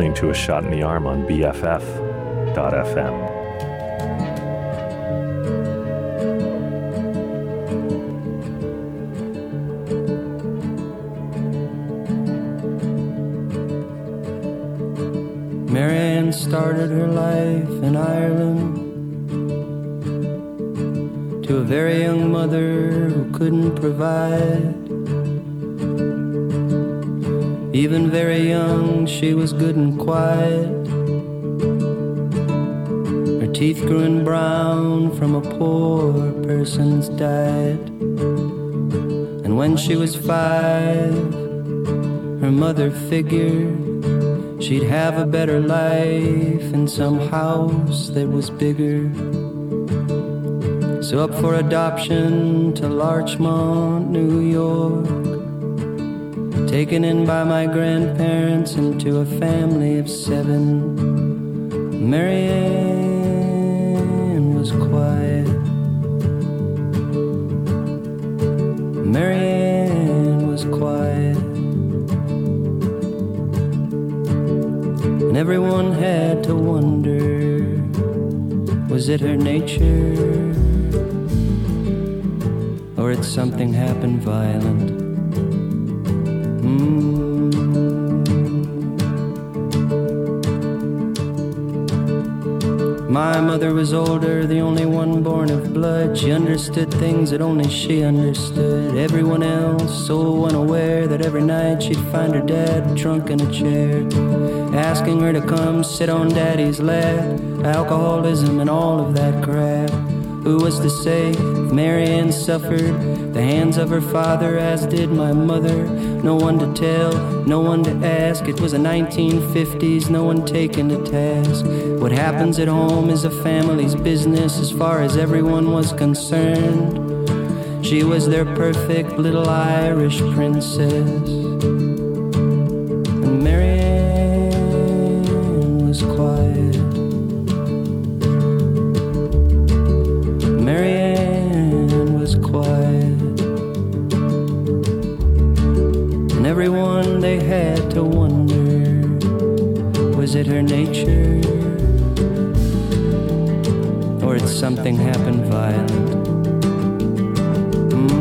listening to A Shot in the Arm on BFF.FM. Marianne started her life in Ireland to a very young mother who couldn't provide. She was good and quiet. Her teeth grew in brown from a poor person's diet. And when she was five, her mother figured she'd have a better life in some house that was bigger. So up for adoption to Larchmont, New York taken in by my grandparents into a family of seven. Marianne was quiet. Marianne was quiet. And everyone had to wonder was it her nature? Or had something happened violent? My mother was older, the only one born of blood. She understood things that only she understood. Everyone else so unaware that every night she'd find her dad drunk in a chair, asking her to come sit on daddy's lap. Alcoholism and all of that crap. Who was to say if Marianne suffered the hands of her father, as did my mother? No one to tell, no one to ask. It was the 1950s, no one taken to task. What happens at home is a family's business as far as everyone was concerned. She was their perfect little Irish princess. Something happened violent. Mm.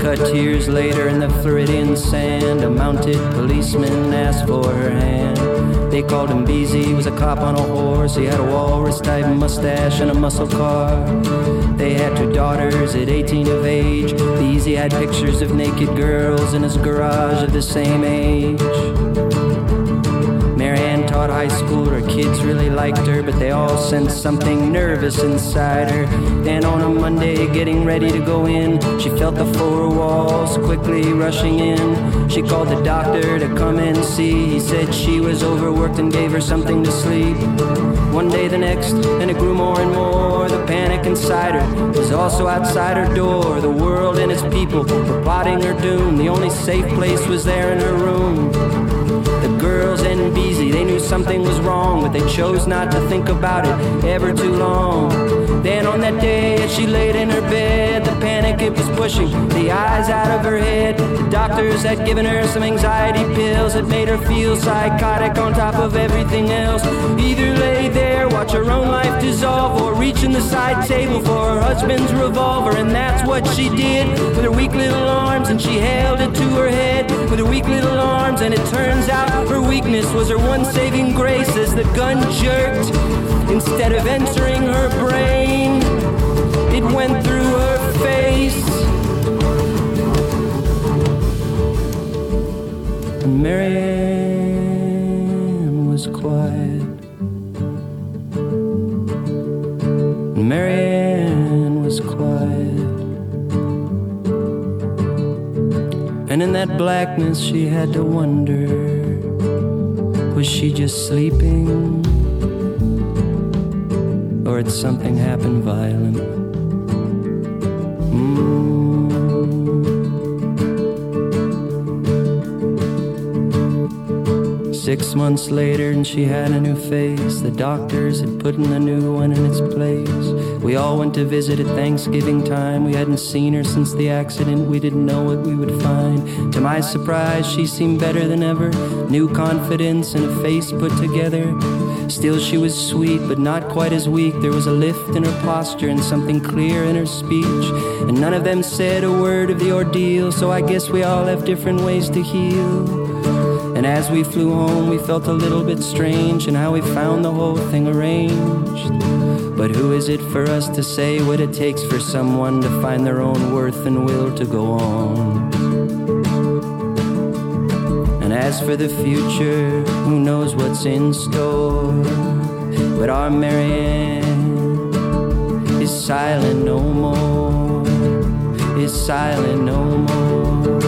Cut years later in the Floridian sand, a mounted policeman asked for her hand. They called him Beezy, he was a cop on a horse. He had a walrus type mustache and a muscle car. They had two daughters at 18 of age. Beezy had pictures of naked girls in his garage of the same age taught high school. Her kids really liked her, but they all sensed something nervous inside her. Then on a Monday, getting ready to go in, she felt the four walls quickly rushing in. She called the doctor to come and see. He said she was overworked and gave her something to sleep. One day, the next, and it grew more and more. The panic inside her was also outside her door. The world and its people were plotting her doom. The only safe place was there in her room. The girls and Beezy, they something was wrong, but they chose not to think about it ever too long. Then on that day, as she laid in her bed, the panic it was pushing the eyes out of her head. The doctors had given her some anxiety pills that made her feel psychotic on top of everything else. Either lay there, watch her own life dissolve, or reach in the side table for her husband's revolver, and that's what she did with her weak little arms, and she held it to her head with her weak little arms, and it turns out her weakness was her one saving grace as the gun jerked. Instead of entering her brain, it went through her face. And Marianne was quiet. And Marianne was quiet. And in that blackness, she had to wonder was she just sleeping? Or had something happened violent? Mm. Six months later, and she had a new face. The doctors had put in a new one in its place. We all went to visit at Thanksgiving time. We hadn't seen her since the accident. We didn't know what we would find. To my surprise, she seemed better than ever. New confidence and a face put together. Still, she was sweet, but not quite as weak. There was a lift in her posture and something clear in her speech. And none of them said a word of the ordeal, so I guess we all have different ways to heal. And as we flew home, we felt a little bit strange in how we found the whole thing arranged. But who is it for us to say what it takes for someone to find their own worth and will to go on? As for the future, who knows what's in store? But our Marianne is silent no more, is silent no more,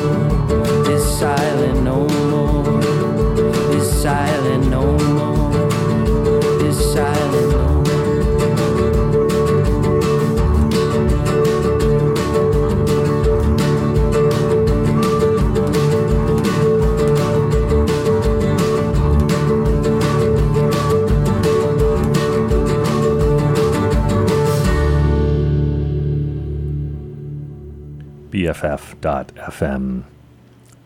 is silent no more, BFF.FM.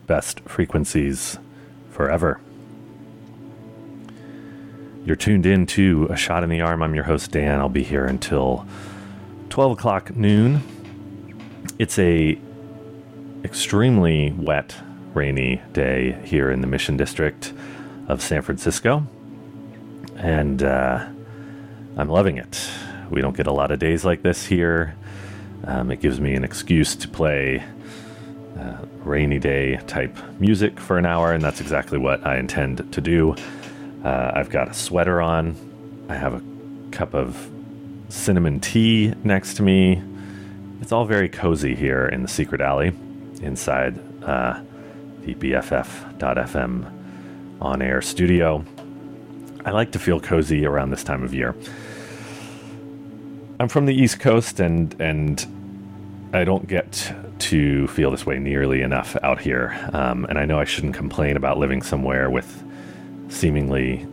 Best frequencies forever. You're tuned in to A Shot in the Arm. I'm your host, Dan. I'll be here until 12 o'clock noon. It's a extremely wet, rainy day here in the Mission District of San Francisco. And uh, I'm loving it. We don't get a lot of days like this here. Um, it gives me an excuse to play uh, rainy day type music for an hour, and that's exactly what I intend to do. Uh, I've got a sweater on. I have a cup of cinnamon tea next to me. It's all very cozy here in the secret alley inside uh, the BFF.FM on air studio. I like to feel cozy around this time of year. I'm from the East Coast, and and I don't get to feel this way nearly enough out here. Um, and I know I shouldn't complain about living somewhere with seemingly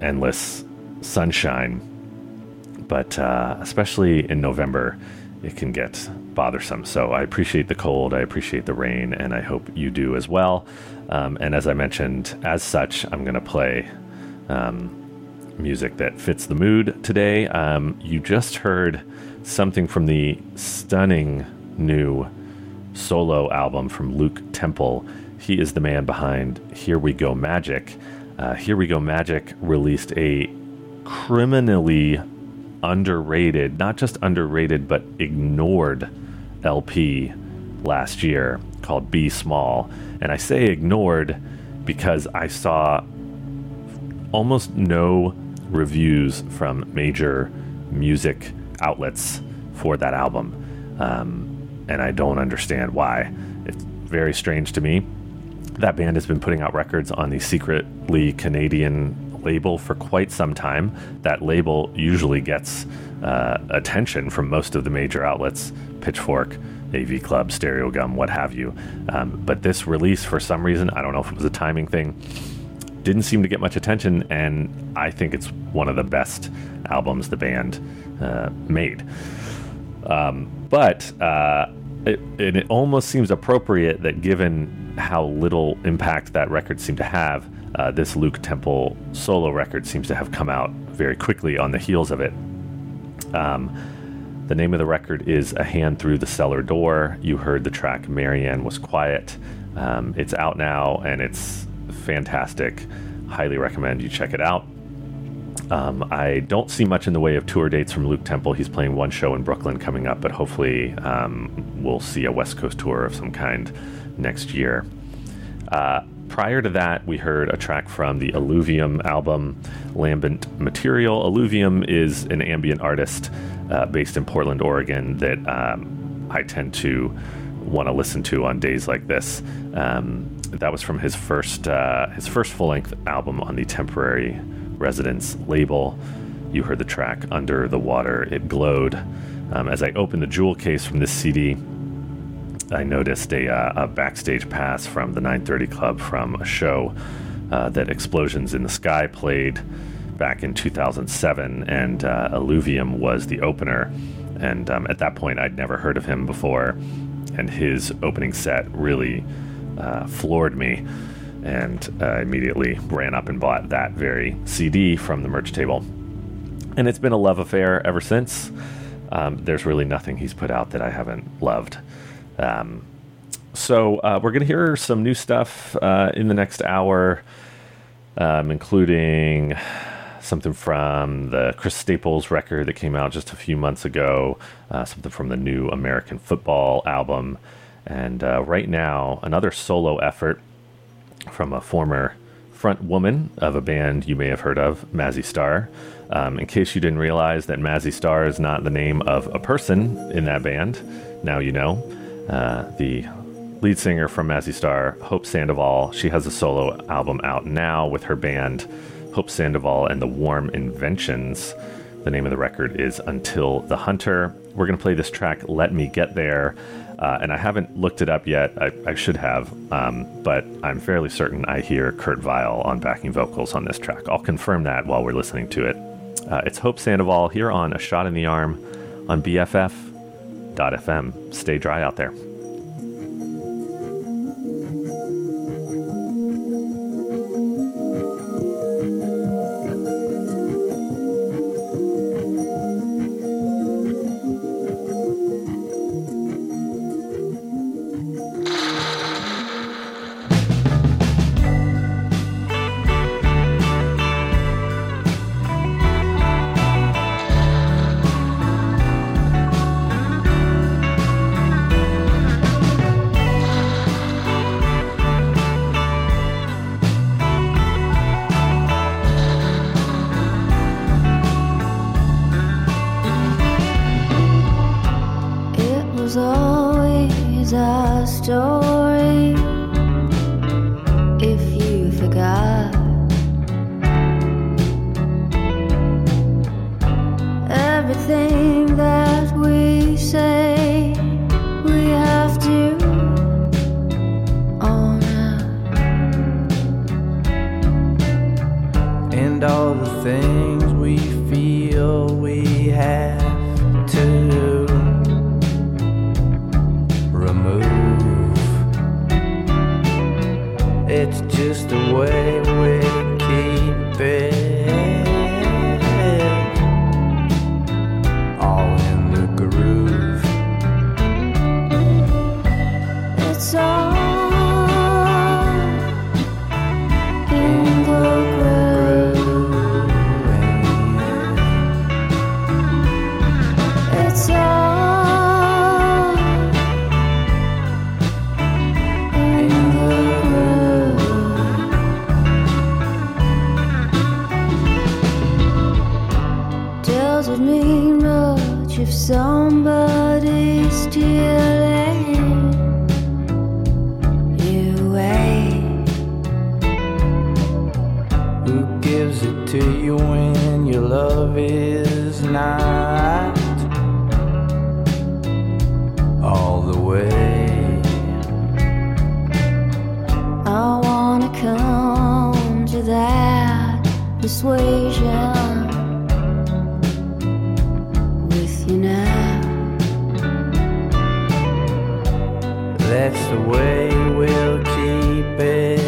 endless sunshine, but uh, especially in November, it can get bothersome. So I appreciate the cold, I appreciate the rain, and I hope you do as well. Um, and as I mentioned, as such, I'm going to play. Um, music that fits the mood today. Um, you just heard something from the stunning new solo album from Luke Temple. He is the man behind Here We Go Magic. Uh, Here We Go Magic released a criminally underrated, not just underrated, but ignored LP last year called Be Small. And I say ignored because I saw almost no reviews from major music outlets for that album. Um, and I don't understand why. It's very strange to me. That band has been putting out records on the secretly Canadian label for quite some time. That label usually gets uh, attention from most of the major outlets Pitchfork, AV Club, Stereogum, what have you. Um, but this release, for some reason, I don't know if it was a timing thing, didn't seem to get much attention, and I think it's one of the best albums the band uh, made. Um, but uh, it, it almost seems appropriate that given how little impact that record seemed to have, uh, this Luke Temple solo record seems to have come out very quickly on the heels of it. Um, the name of the record is A Hand Through the Cellar Door. You heard the track Marianne Was Quiet. Um, it's out now and it's fantastic. Highly recommend you check it out. Um, I don't see much in the way of tour dates from Luke Temple. He's playing one show in Brooklyn coming up, but hopefully um, we'll see a West Coast tour of some kind next year. Uh, prior to that, we heard a track from the Eluvium album, Lambent Material. Eluvium is an ambient artist uh, based in Portland, Oregon, that um, I tend to want to listen to on days like this. Um, that was from his first uh, his first full length album on the Temporary Residence label. You heard the track Under the Water. It glowed. Um, as I opened the jewel case from this CD, I noticed a, uh, a, backstage pass from the 930 Club from a show uh, that Explosions in the Sky played back in 2007, and uh, Eluvium was the opener. And um, at that point, I'd never heard of him before, and his opening set really uh, floored me. And uh, immediately ran up and bought that very CD from the merch table. And it's been a love affair ever since. Um, there's really nothing he's put out that I haven't loved. Um, so uh, we're going to hear some new stuff uh, in the next hour, um, including something from the Chris Staples record that came out just a few months ago, uh, something from the new American Football album, and uh, right now another solo effort from a former front woman of a band you may have heard of, Mazzy Star. Um, in case you didn't realize that Mazzy Star is not the name of a person in that band, now you know. Uh, the lead singer from Mazzy Star, Hope Sandoval, she has a solo album out now with her band, Hope Sandoval and the Warm Inventions. The name of the record is Until the Hunter. We're going to play this track, Let Me Get There. Uh, and I haven't looked it up yet. I, I should have, um, but I'm fairly certain I hear Kurt Vile on backing vocals on this track. I'll confirm that while we're listening to it. Uh, it's Hope Sandoval here on A Shot in the Arm on BFF.FM. Stay dry out there. 就 that's the way we'll keep it.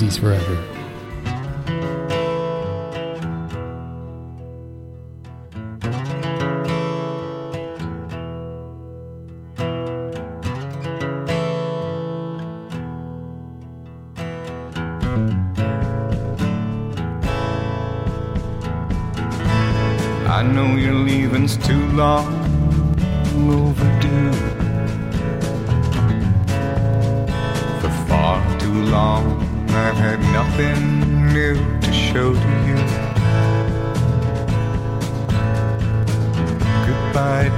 Forever.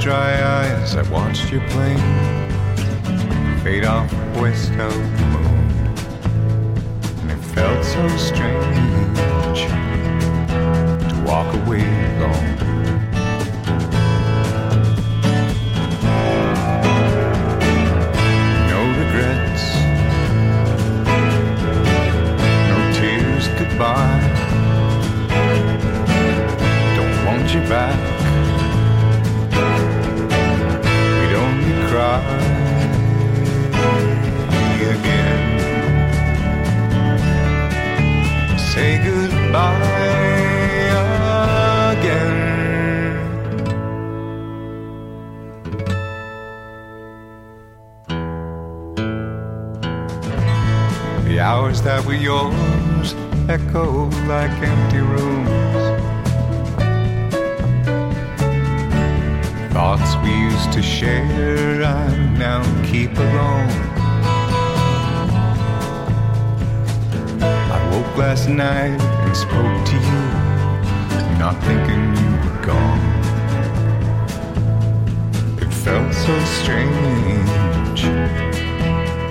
dry eye as I watched you plane fade off west of the moon. And it felt so strange to walk away alone. goodbye. Don't want you back. cry again. Say goodbye again. The hours that were yours echo like empty rooms Thoughts we used to share, I now keep alone. I woke last night and spoke to you, not thinking you were gone. It felt so strange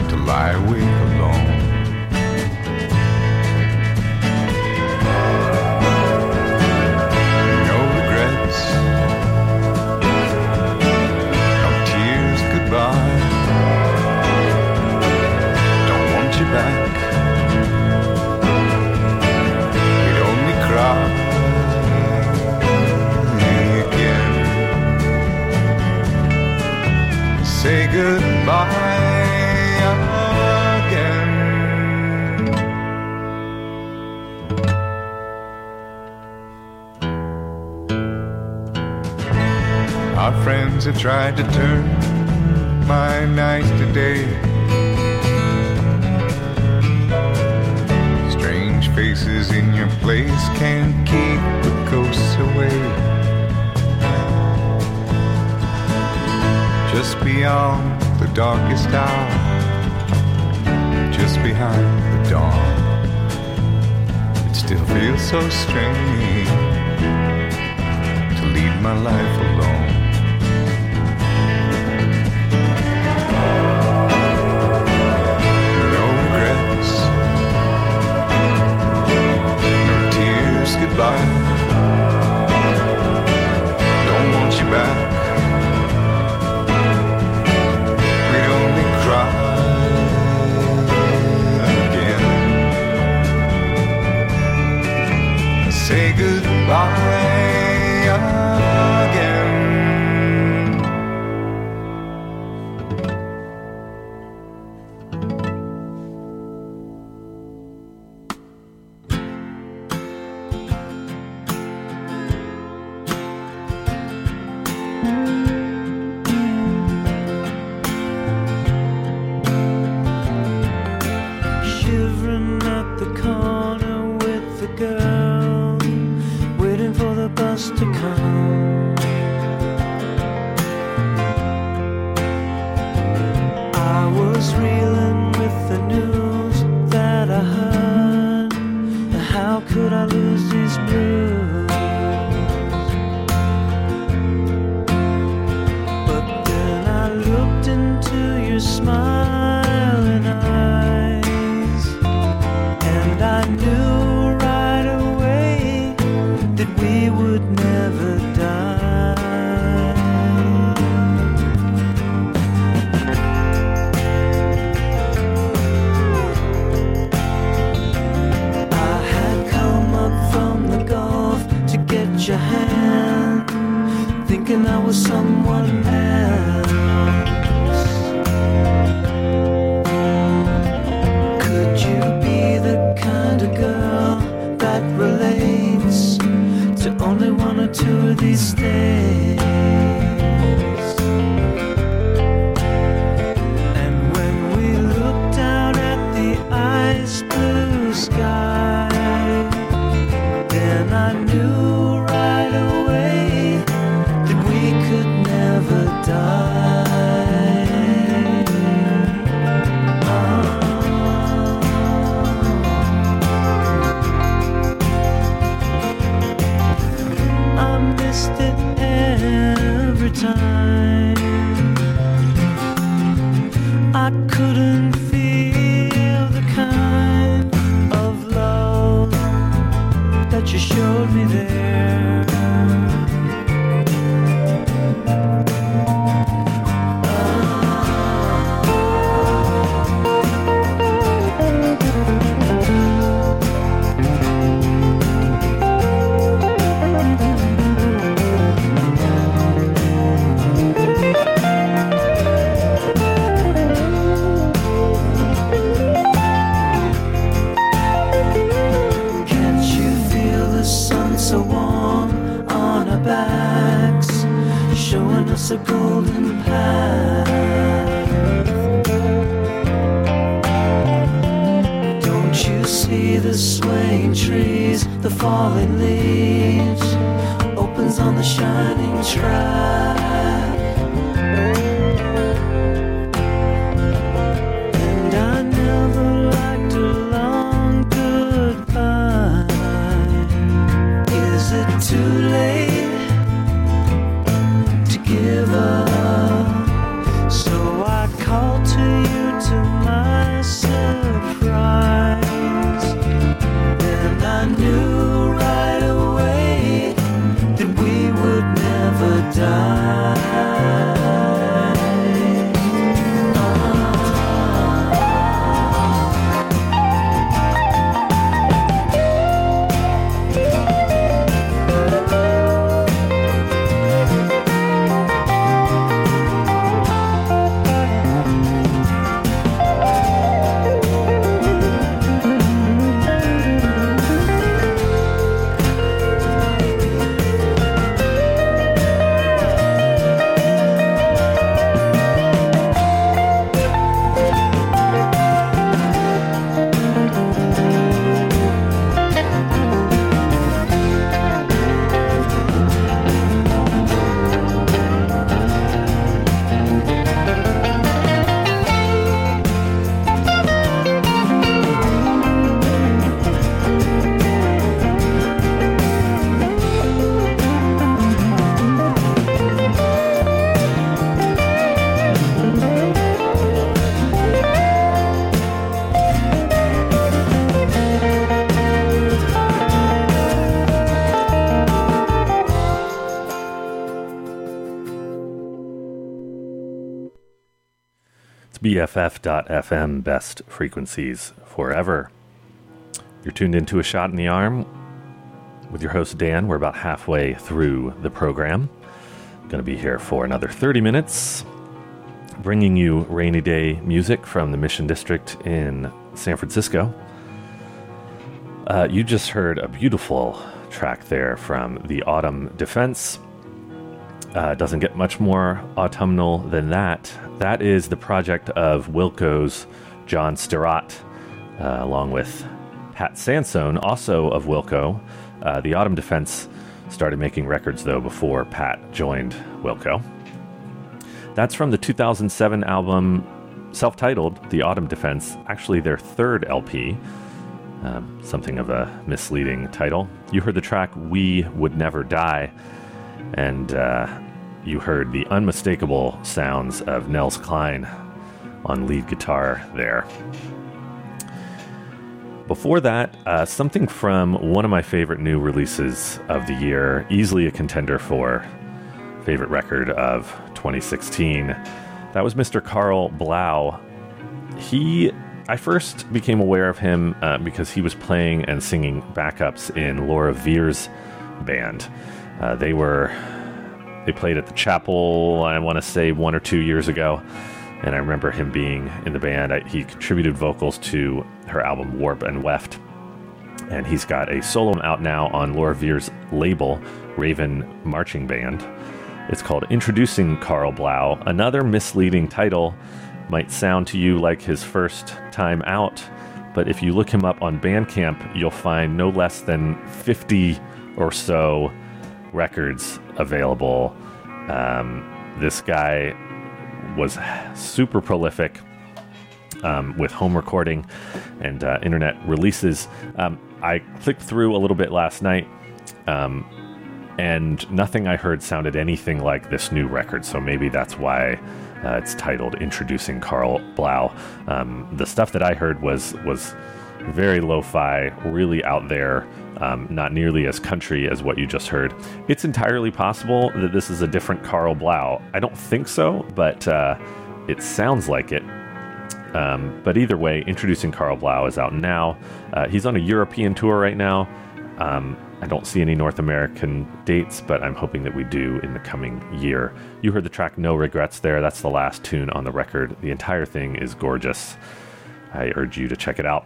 to lie awake alone. friends have tried to turn my nights to day. Strange faces in your place can't keep the ghosts away. Just beyond the darkest hour, just behind the dawn, it still feels so strange my life alone. goodbye. Don't want you back. We'd again. Say goodbye. BFF.FM, best frequencies forever. You're tuned into a shot in the arm with your host Dan. We're about halfway through the program. Going to be here for another 30 minutes, bringing you rainy day music from the Mission District in San Francisco. Uh, you just heard a beautiful track there from the Autumn Defense. Uh, doesn't get much more autumnal than that. That is the project of Wilco's John Stirratt, uh, along with Pat Sansone, also of Wilco. Uh, the Autumn Defense started making records, though, before Pat joined Wilco. That's from the 2007 album self titled The Autumn Defense, actually their third LP. Um, something of a misleading title. You heard the track We Would Never Die, and uh, you heard the unmistakable sounds of Nels Cline on lead guitar there. Before that, uh, something from one of my favorite new releases of the year, easily a contender for favorite record of 2016. That was Mr. Karl Blau. He, I first became aware of him uh, because he was playing and singing backups in Laura Veirs' band. Uh, they were, they played at the chapel, I want to say one or two years ago and I remember him being in the band. I, he contributed vocals to her album Warp and Weft, and he's got a solo out now on Laura Veirs' label, Raven Marching Band. It's called Introducing Karl Blau. Another misleading title might sound to you like his first time out, but if you look him up on Bandcamp, you'll find no less than 50 or so records available. Um, this guy was super prolific um, with home recording and uh, internet releases. Um, I clicked through a little bit last night, um, and nothing I heard sounded anything like this new record. So maybe that's why uh, it's titled "Introducing Karl Blau." Um, the stuff that I heard was was very lo-fi, really out there. Um, not nearly as country as what you just heard. It's entirely possible that this is a different Karl Blau. I don't think so, but uh, it sounds like it. Um, but either way, introducing Karl Blau is out now. Uh, he's on a European tour right now. Um, I don't see any North American dates, but I'm hoping that we do in the coming year. You heard the track No Regrets there. That's the last tune on the record. The entire thing is gorgeous. I urge you to check it out.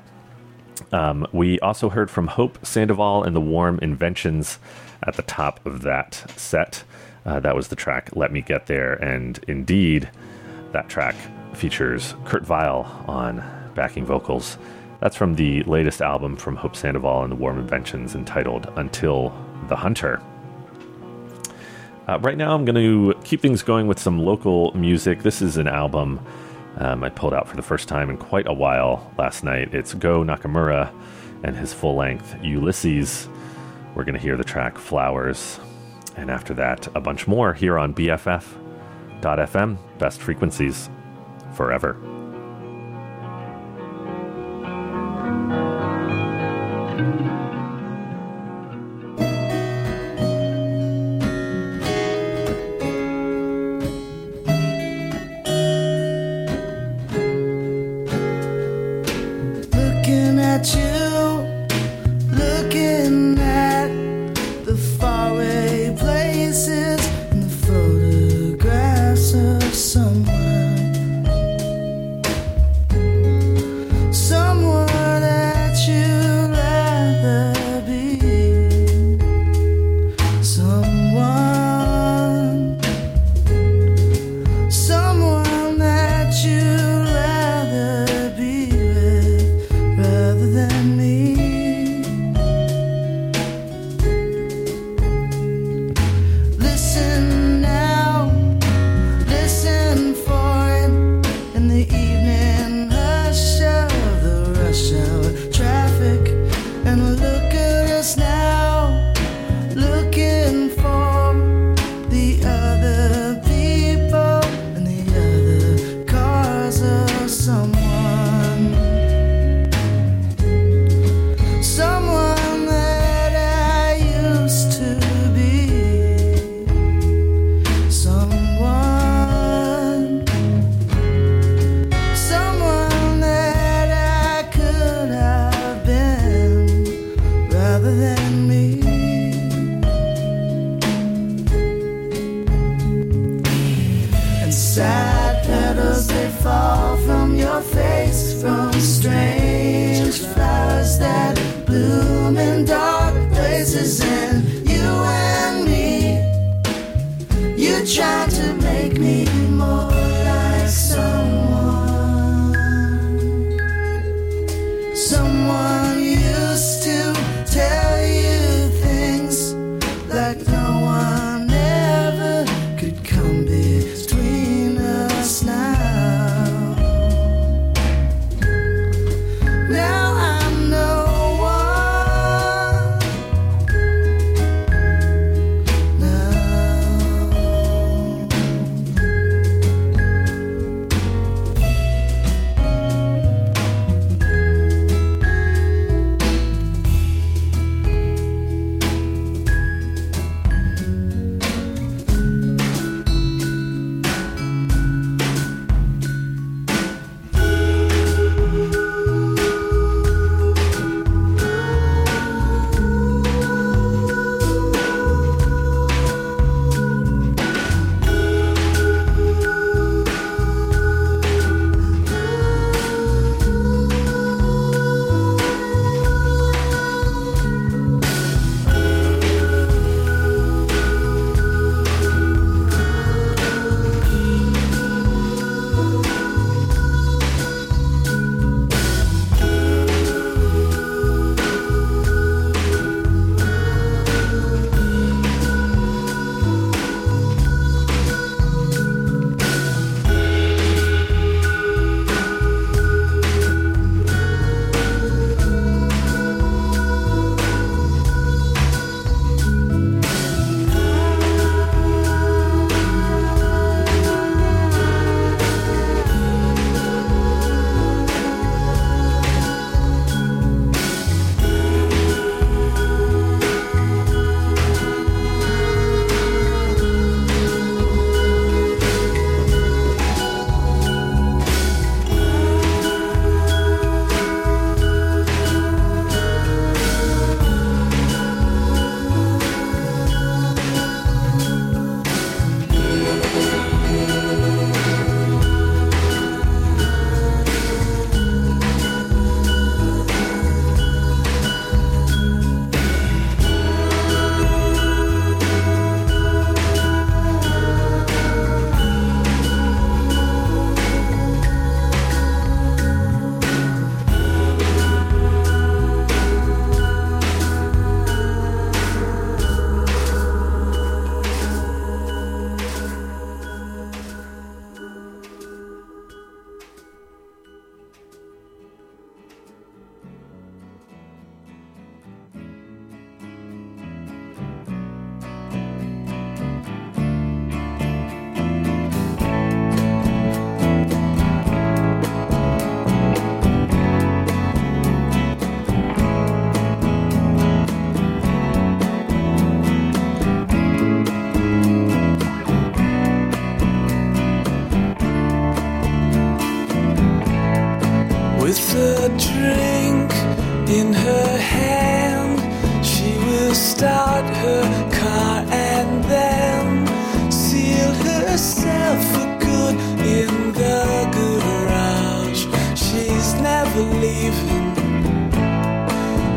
Um, we also heard from Hope Sandoval and the Warm Inventions at the top of that set. Uh, that was the track Let Me Get There. And indeed, that track features Kurt Vile on backing vocals That's from the latest album from Hope Sandoval and the Warm Inventions entitled Until the Hunter. Uh, right now, I'm going to keep things going with some local music. This is an album um, I pulled out for the first time in quite a while last night. It's Goh Nakamura and his full length Ulysses. We're going to hear the track Flowers. And after that, a bunch more here on BFF.FM, best frequencies forever.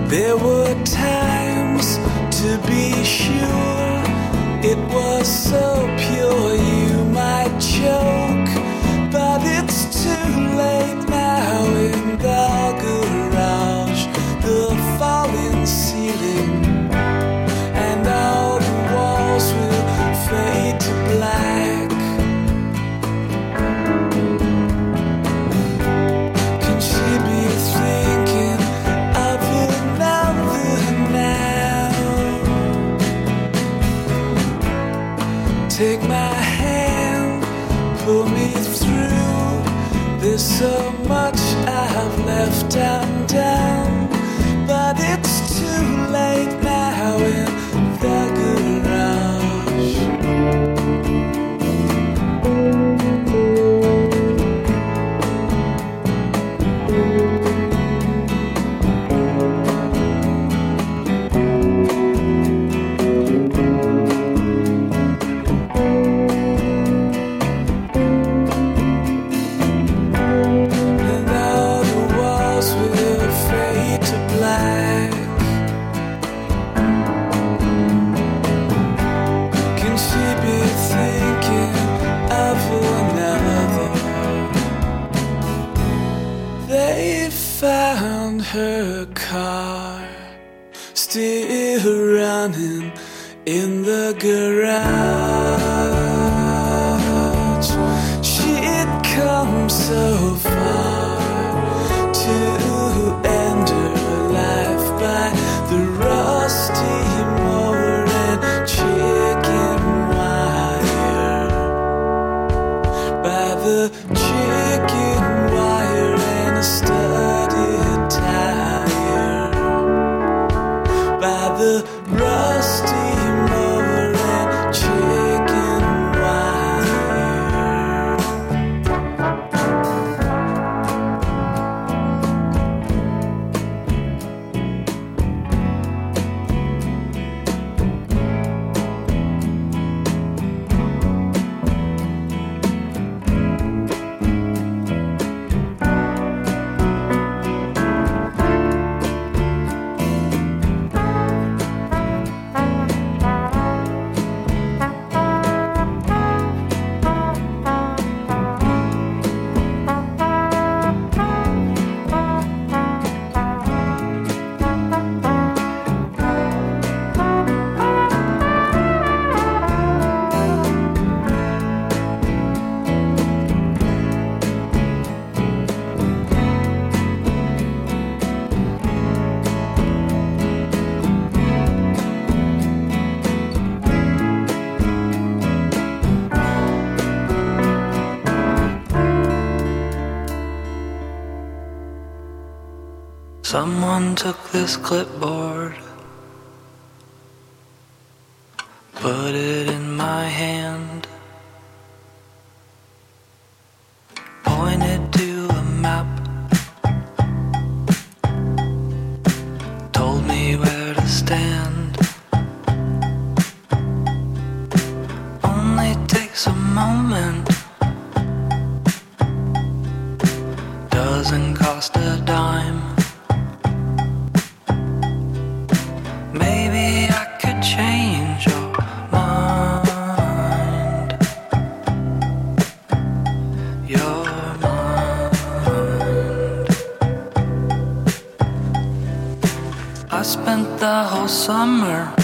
There were times to be sure. untook this clipboard, put it in my hand, pointed to a map, told me where to stand. Only takes a moment, doesn't cost a dime. summer.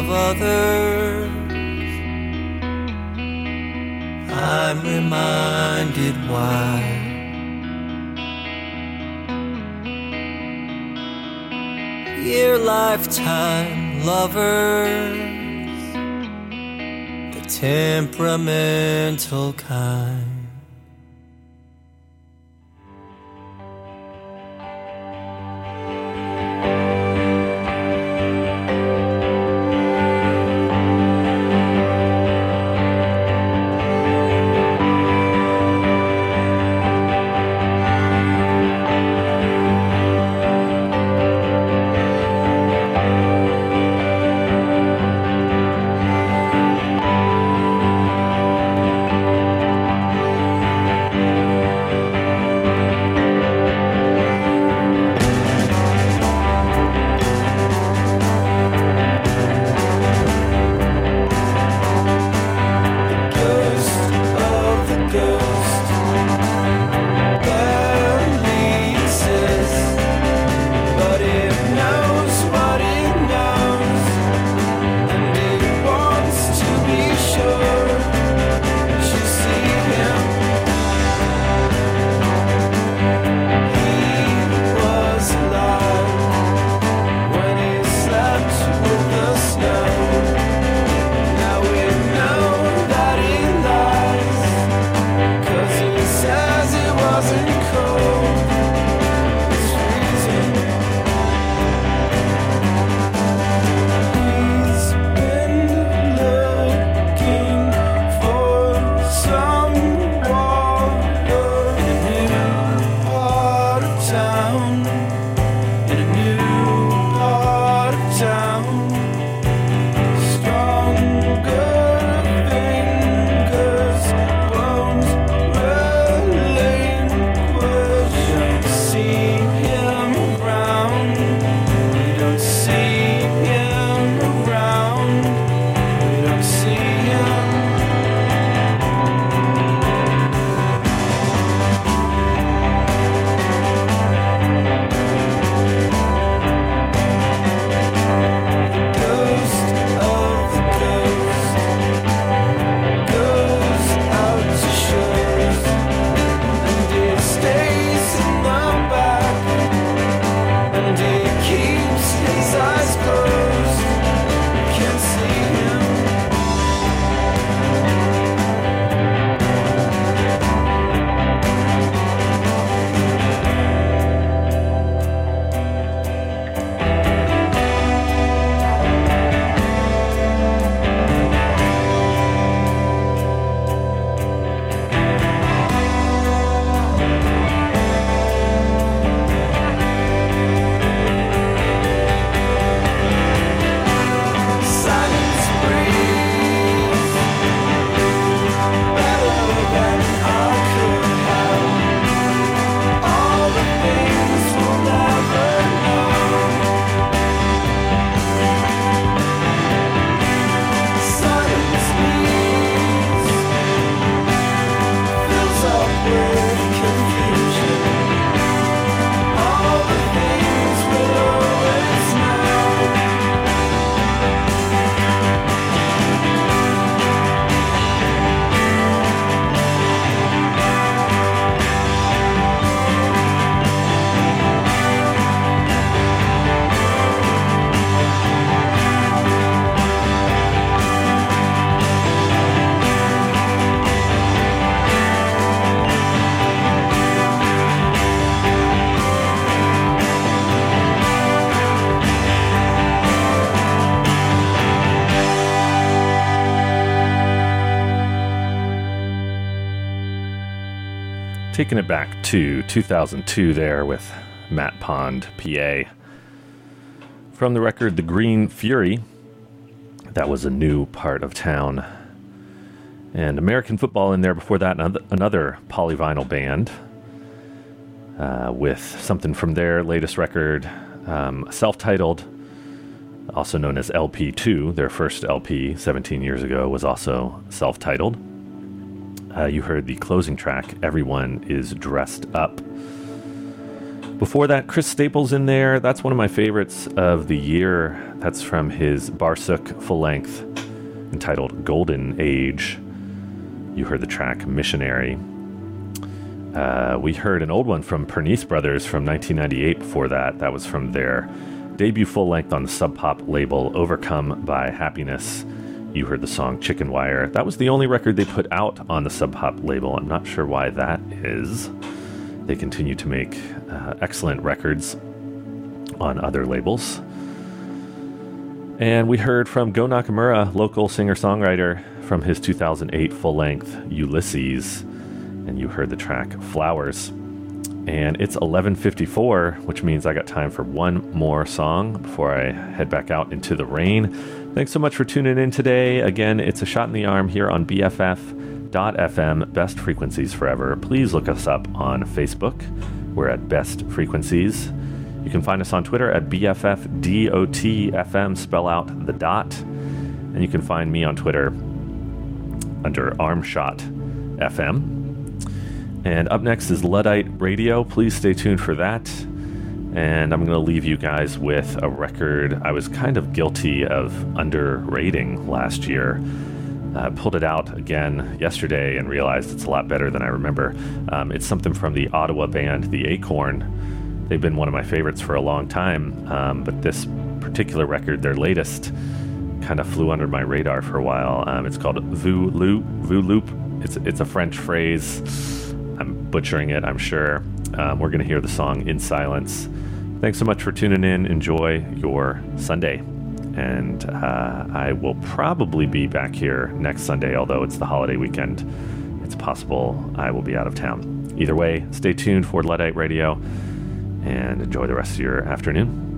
of others. I'm reminded why. Your lifetime lovers, the temperamental kind. Taking it back to 2002 there with Matt Pond, PA. From the record The Green Fury, that was a new part of town. And American football in there before that, another, polyvinyl band uh, with something from their latest record, um, self titled, also known as LP2. Their first LP 17 years ago was also self titled. Uh, you heard the closing track, Everyone is Dressed Up. Before that, Chris Staples in there. That's one of my favorites of the year. That's from his Barsuk full length entitled Golden Age. You heard the track Missionary. Uh, we heard an old one from Pernice Brothers from 1998 before that. That was from their debut full length on the Sub Pop label, Overcome by Happiness. You heard the song Chicken Wire. That was the only record they put out on the Sub Pop label. I'm not sure why that is. They continue to make uh, excellent records on other labels. And we heard from Goh Nakamura, local singer songwriter, from his 2008 full length Ulysses. And you heard the track Flowers. And it's 11:54, which means I got time for one more song before I head back out into the rain. Thanks so much for tuning in today. Again, it's a shot in the arm here on BFF.FM, Best Frequencies Forever. Please look us up on Facebook. We're at Best Frequencies. You can find us on Twitter at BFFDOTFM, spell out the dot. And you can find me on Twitter under Armshot FM. And up next is Luddite Radio. Please stay tuned for that. And I'm going to leave you guys with a record I was kind of guilty of underrating last year. I pulled it out again yesterday and realized it's a lot better than I remember. Um, it's something from the Ottawa band, The Acorn. They've been one of my favorites for a long time, um, but this particular record, their latest, kind of flew under my radar for a while. Um, it's called Vu Loop. Loop. It's it's a French phrase. I'm butchering it, I'm sure. Um, we're going to hear the song in silence. Thanks so much for tuning in. Enjoy your Sunday. And uh, I will probably be back here next Sunday, although it's the holiday weekend. It's possible I will be out of town. Either way, stay tuned for Luddite Radio and enjoy the rest of your afternoon.